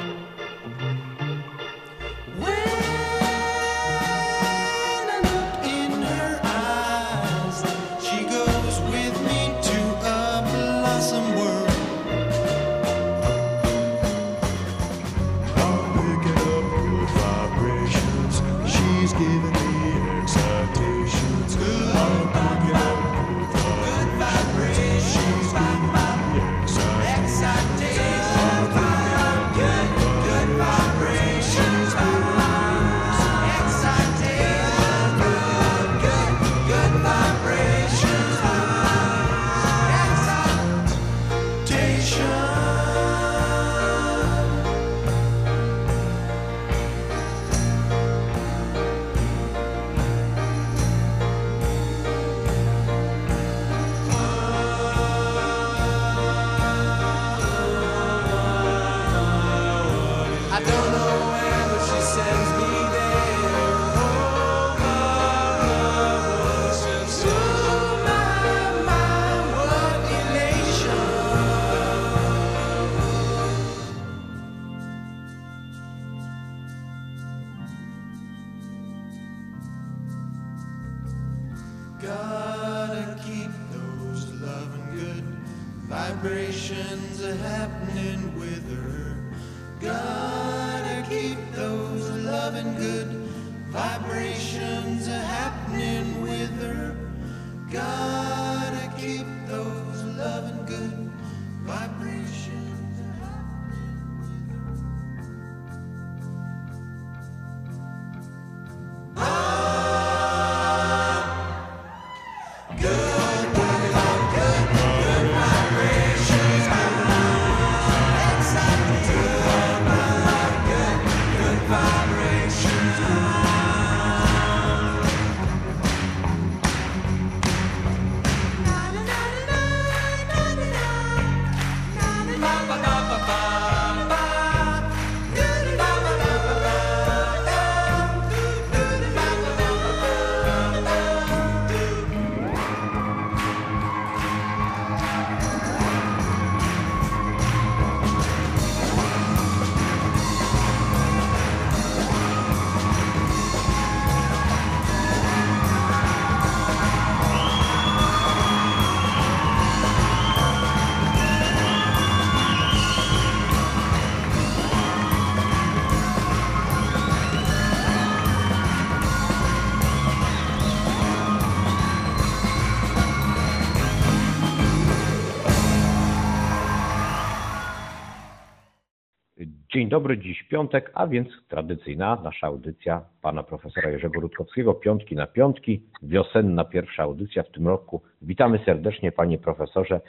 Dzień dobry, dziś piątek, a więc tradycyjna nasza audycja pana profesora Jerzego Rutkowskiego, Piątki na Piątki, wiosenna pierwsza audycja w tym roku. Witamy serdecznie panie profesorze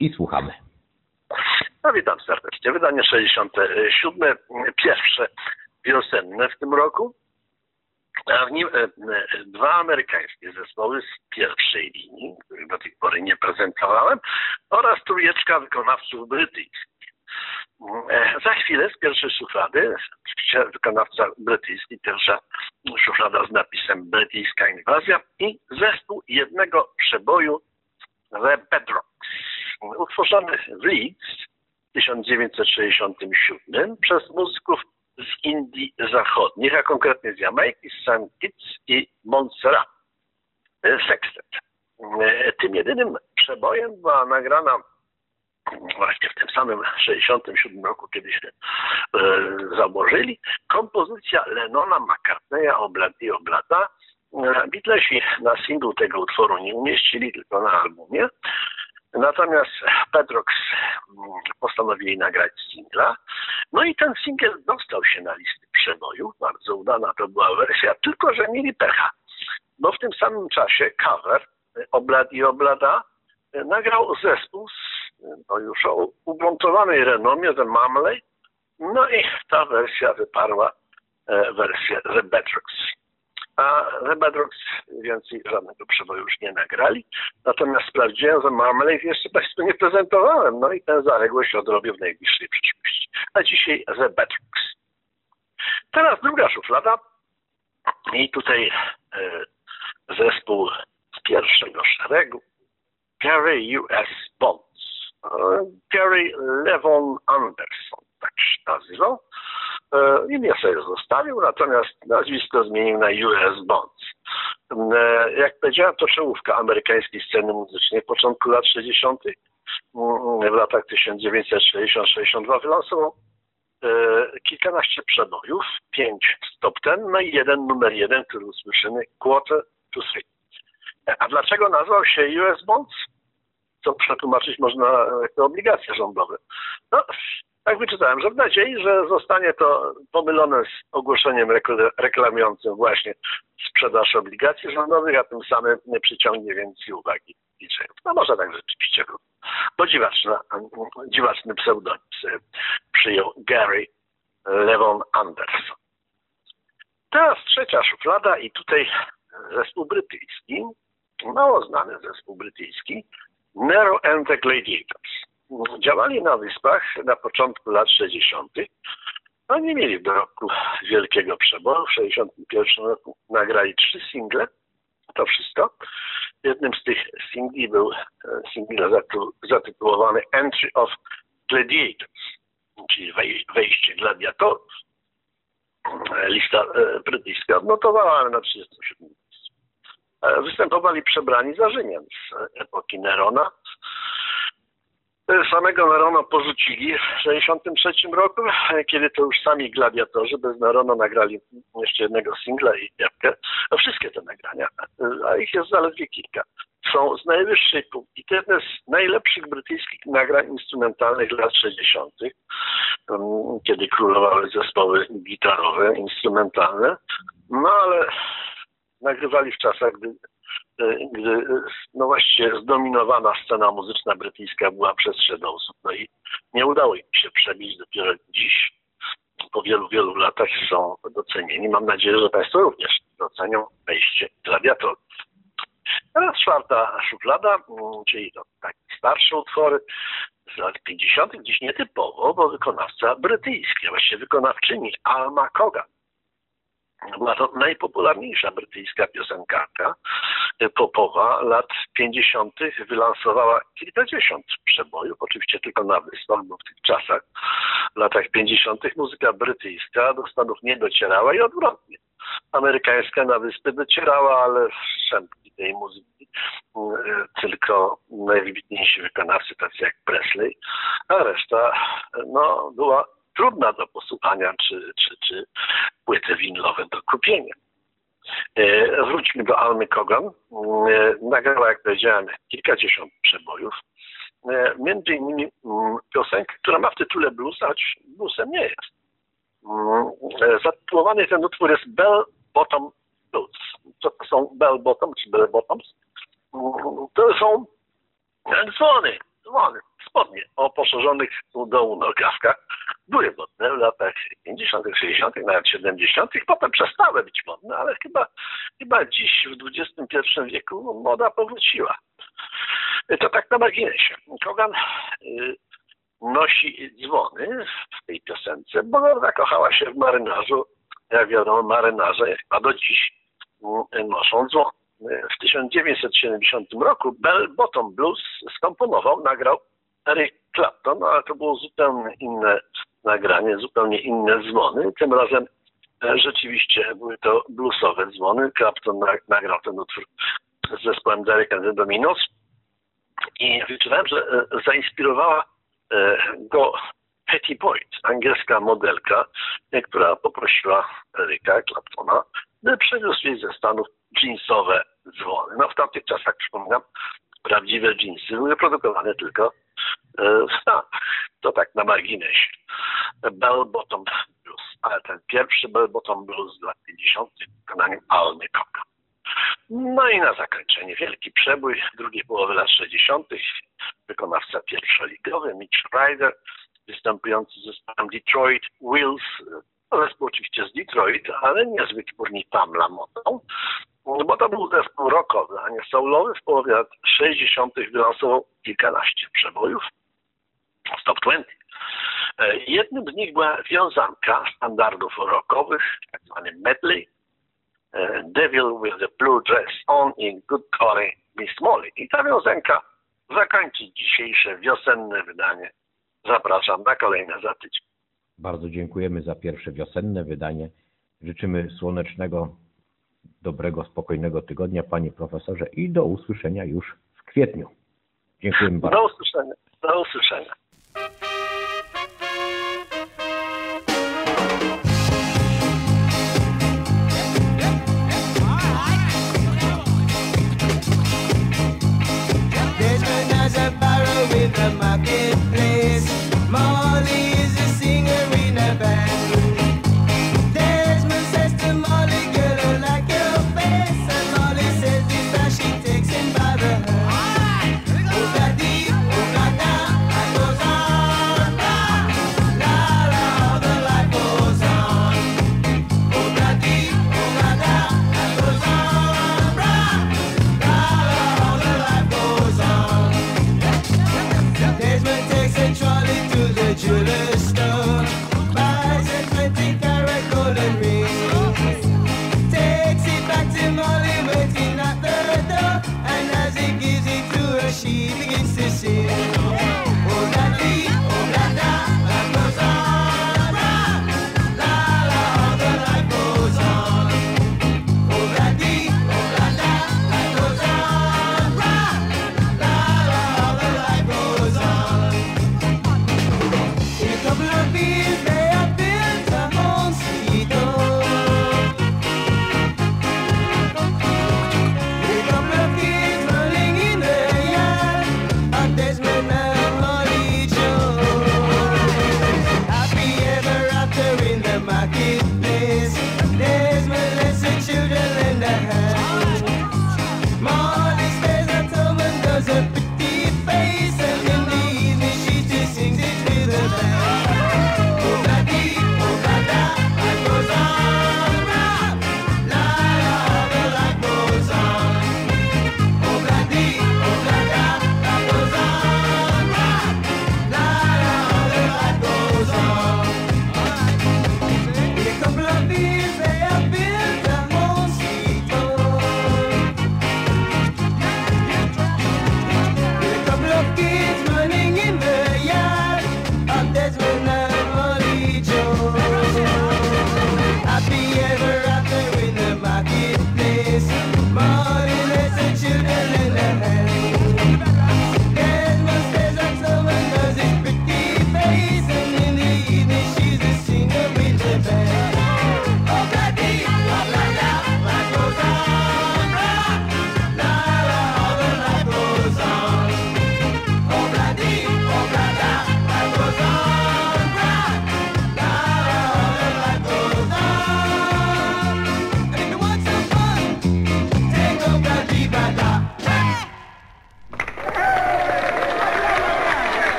i słuchamy. No witam serdecznie. Wydanie 67, pierwsze wiosenne w tym roku. A w nim e, e, dwa amerykańskie zespoły z pierwszej linii, których do tej pory nie prezentowałem, oraz trójeczka wykonawców brytyjskich. E, Za chwilę z pierwszej szuflady, wykonawca brytyjski, pierwsza szuflada z napisem brytyjska inwazja i zespół jednego przeboju The Bedrocks, utworzony w Leeds w 1967 przez muzyków z Indii Zachodnich, a konkretnie z Jamajki, z St. Kitts i Montserrat. E, Sextet. E, Tym jedynym przebojem była nagrana właśnie w tym samym 67 roku, kiedy się e, założyli, kompozycja Lenona McCartneya Oblady Oblada. E, Beatlesi na singlu tego utworu nie umieścili, tylko na albumie. Natomiast Pedrox mm, postanowili nagrać singla. No i ten singiel dostał się na listy przebojów. Bardzo udana to była wersja, tylko że mieli pecha. Bo w tym samym czasie cover Oblad i Oblada y, nagrał zespół z no już o ugruntowanej renomie The Marmalade. No i ta wersja wyparła e, wersję The Bedrocks. A The Bedrocks więcej żadnego przeboju już nie nagrali. Natomiast sprawdziłem, że Marmalade jeszcze Państwu nie prezentowałem. No i tę zaległość odrobię w najbliższej przyszłości. A dzisiaj The Bedrocks. Teraz druga szuflada. I tutaj e, zespół z pierwszego szeregu. Gary U.S. Bonds. Gary Levon Anderson, tak się nazywał. E, Imię sobie zostawił, natomiast nazwisko zmienił na US Bonds. E, Jak powiedziałem, to czołówka amerykańskiej sceny muzycznej początku lat 60. Mm, W latach 1960-62 wylansował e, kilkanaście przebojów, pięć stop ten, no i jeden numer jeden, który usłyszymy, Quarter to Three. A dlaczego nazwał się US Bonds? Co przetłumaczyć można jako obligacje rządowe. No, tak wyczytałem, że w nadziei, że zostanie to pomylone z ogłoszeniem rekl- reklamującym właśnie sprzedaż obligacji rządowych, a tym samym nie przyciągnie więcej uwagi liczeniów. No może tak rzeczywiście było. Bo dziwaczna, dziwaczny pseudonim przyjął Gary Levon Anderson. Teraz trzecia szuflada i tutaj zespół brytyjski, mało znany zespół brytyjski, Nero and the Gladiators. Działali na wyspach na początku lat 60. Oni mieli w dorobku wielkiego przeboju. W 61 roku nagrali trzy single. To wszystko. Jednym z tych singli był e, zatu- zatytułowany Entry of Gladiators, czyli wej- wejście gladiatorów. E, Lista e, brytyjska odnotowała, ale na 37 miejscu. E, Występowali przebrani za Rzymian z epoki Nerona. E, Samego Nerona porzucili w 1963 roku, e, kiedy to już sami gladiatorzy bez Nerona nagrali jeszcze jednego singla i epkę. No wszystkie te nagrania, e, a ich jest zaledwie kilka, są z najwyższej półki. To jedne z najlepszych brytyjskich nagrań instrumentalnych lat 60., em, kiedy królowały zespoły gitarowe, instrumentalne. No ale nagrywali w czasach, gdy, e, gdy e, no właściwie zdominowana scena muzyczna brytyjska była przez osób. No i nie udało im się przebić. Dopiero dziś, po wielu, wielu latach są docenieni. Mam nadzieję, że Państwo również docenią wejście gladiatorów. Teraz czwarta szuflada, mm, czyli to takie starsze utwory z lat 50., dziś nietypowo, bo wykonawca brytyjski, właściwie wykonawczyni Alma Cogan. Była to najpopularniejsza brytyjska piosenkarka e, popowa lat 50. wylansowała kilkadziesiąt przebojów, oczywiście tylko na wyspach, bo w tych czasach, w latach 50. muzyka brytyjska do Stanów nie docierała i odwrotnie. Amerykańska na wyspy docierała, ale szczątki tej muzyki e, tylko najwybitniejsi wykonawcy, tacy jak Presley, a reszta no, była trudna do posłuchania, czy, czy, czy płyty winylowe do kupienia. E, Wróćmy do Almy Kogan. E, Nagrała, jak powiedziałem, kilkadziesiąt przebojów. E, Między innymi mm, piosenkę, która ma w tytule blues, choć bluesem nie jest. Mm, Zatytułowany ten utwór jest Bell Bottom Blues. Co to są Bell Bottom czy Bell Bottoms? Mm, To są dzwony, dzwony, spodnie o poszerzonych u dołu nogawkach. Były modne w latach 50., 60., nawet 70., potem przestały być modne, ale chyba, chyba dziś w XXI wieku moda powróciła. To tak na marginesie. Kogan y, nosi dzwony w tej piosence, bo zakochała się w marynarzu. Jak wiadomo, marynarze chyba do dziś mm, noszą dzwon. W 1970 roku Bell Bottom Blues skomponował, nagrał Eric Clapton, ale to było zupełnie inne nagranie, zupełnie inne dzwony. Tym razem e, rzeczywiście były to bluesowe dzwony. Clapton na- nagrał ten utwór z zespołem Derek and the Dominos i wyczytałem, że e, zainspirowała e, go Patty Boyd, angielska modelka, która poprosiła Eryka Claptona, by przywiózł jej ze Stanów jeansowe dzwony. No w tamtych czasach, przypominam, prawdziwe jeansy były produkowane tylko e, Stanach. To tak na marginesie. Bell Bottom Blues, ale ten pierwszy Bell Bottom Blues z lat 50. w wykonaniu Almy Coca. No i na zakończenie wielki przebój drugiej połowy lat 60. Wykonawca pierwszoligowy Mitch Ryder, występujący z zespołem Detroit Wheels. Zespół oczywiście z Detroit, ale nie z wytwórni Pamla Motą, bo to był zespół rockowy, a nie soulowy. W połowie lat 60. wylansował kilkanaście przebojów z Top 20. E, Jednym z nich była wiązanka standardów rockowych, tak zwany medley, e, Devil with the Blue Dress On in Good Golly Miss Molly. I ta wiązanka zakończy dzisiejsze wiosenne wydanie. Zapraszam na kolejne za tydzień. Bardzo dziękujemy za pierwsze wiosenne wydanie. Życzymy słonecznego, dobrego, spokojnego tygodnia, panie profesorze, i do usłyszenia już w kwietniu. Dziękujemy bardzo. Do usłyszenia. Do usłyszenia.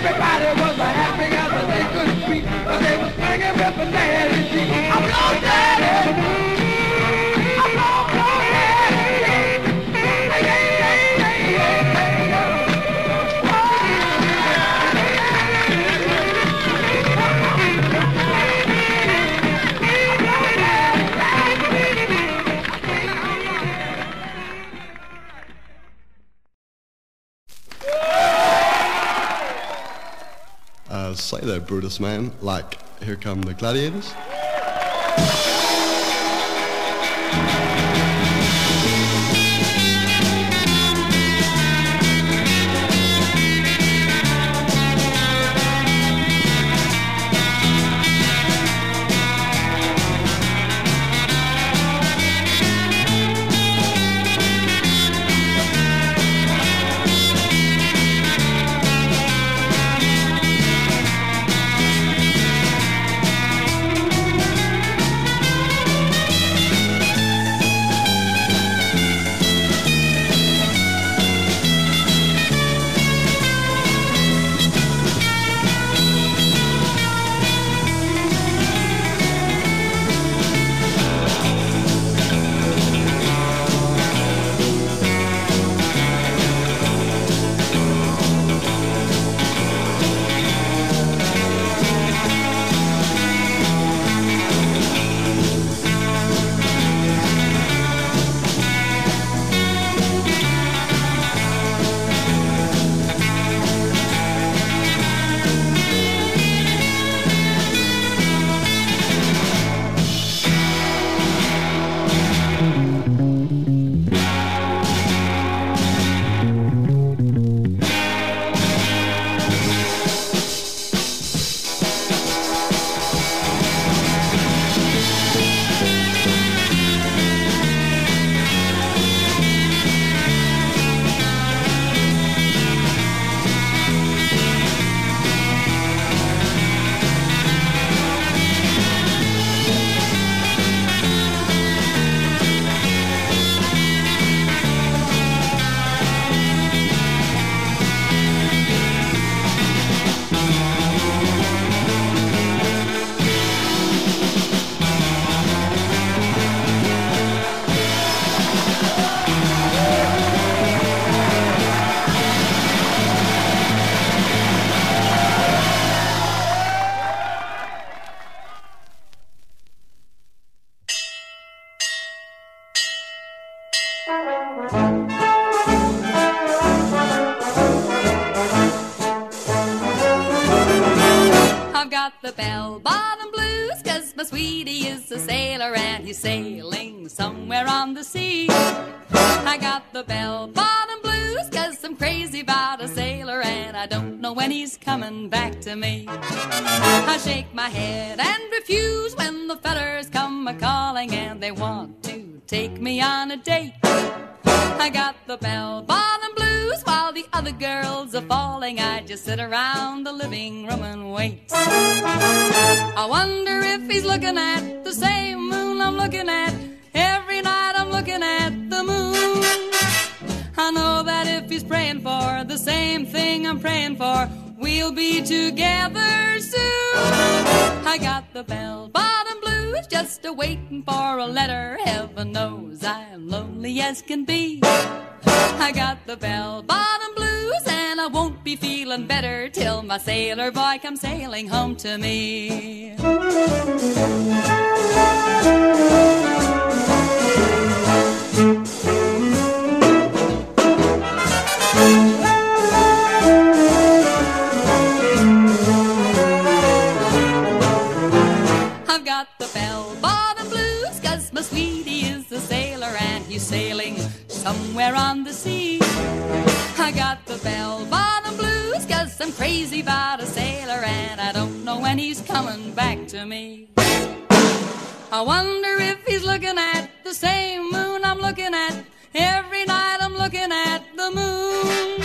Everybody was as happy as they could be, but they was swinging, with the daddy. I'm lost, daddy. there, Brutus man. Like, here come the gladiators. to me. I shake my head and refuse when the fellers come a calling and they want to take me on a date. I got the bell bottom blues while the other girls are falling. I just sit around the living room and wait. I wonder if he's looking at the same moon I'm looking at. Every night I'm looking at the moon. I know that if he's praying for the same thing I'm praying for, we'll be together soon. I got the bell bottom blues just a waiting for a letter. Heaven knows I'm lonely as can be. I got the bell bottom blues and I won't be feeling better till my sailor boy comes sailing home to me. Got the bell bottom blues, cause my sweetie is a sailor and he's sailing somewhere on the sea. I got the bell bottom blues, cause I'm crazy about a sailor and I don't know when he's coming back to me. I wonder if he's looking at the same moon I'm looking at. Every night I'm looking at the moon.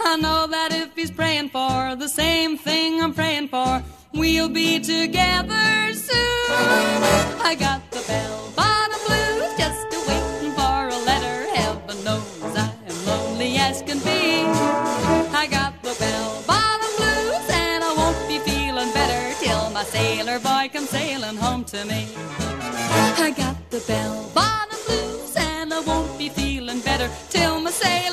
I know that if he's praying for the same thing I'm praying for, we'll be together soon. I got the bell bottom blues just a waiting for a letter. Heaven knows I'm lonely as can be. I got the bell bottom blues and I won't be feeling better till my sailor boy comes sailing home to me. I got the bell bottom blues and I won't be feeling better till my sailor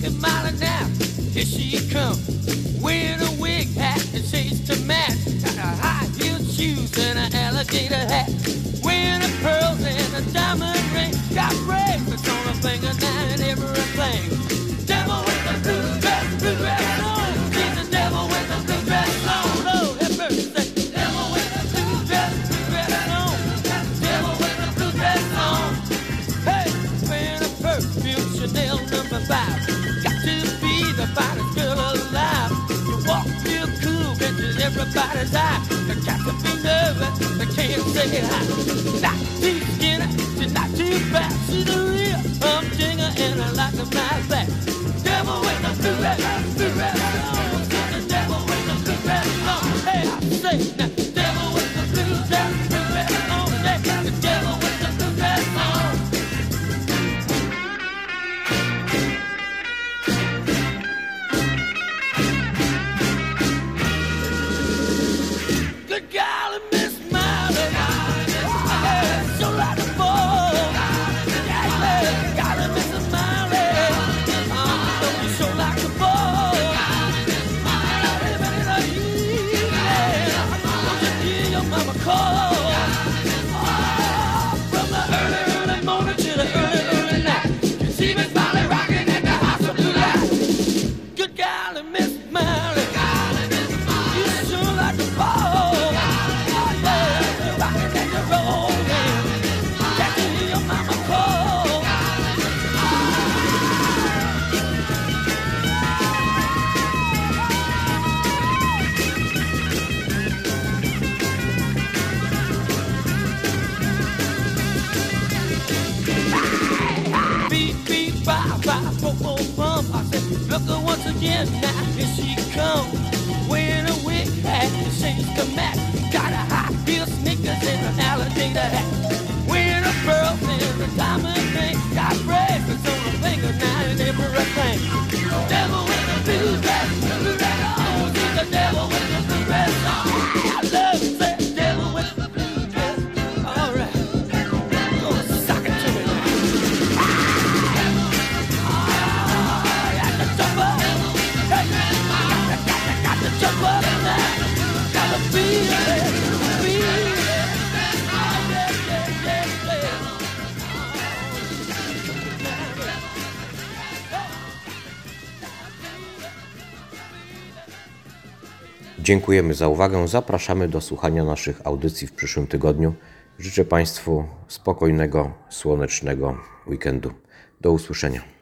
Looking mighty now. Here she come. Wearing a wig hat and shades to match. Got a high heel shoes and an alligator hat. Wearing a pearls and a diamond ring. Got bracelets on her finger now and everything. Everybody's eye. You got to be nervous, they can't say hi. Not too skinny, she's not too fat. She's a real humdinger and I like them like that. Devil with the blue Dziękujemy za uwagę. Zapraszamy do słuchania naszych audycji w przyszłym tygodniu. Życzę Państwu spokojnego, słonecznego weekendu. Do usłyszenia.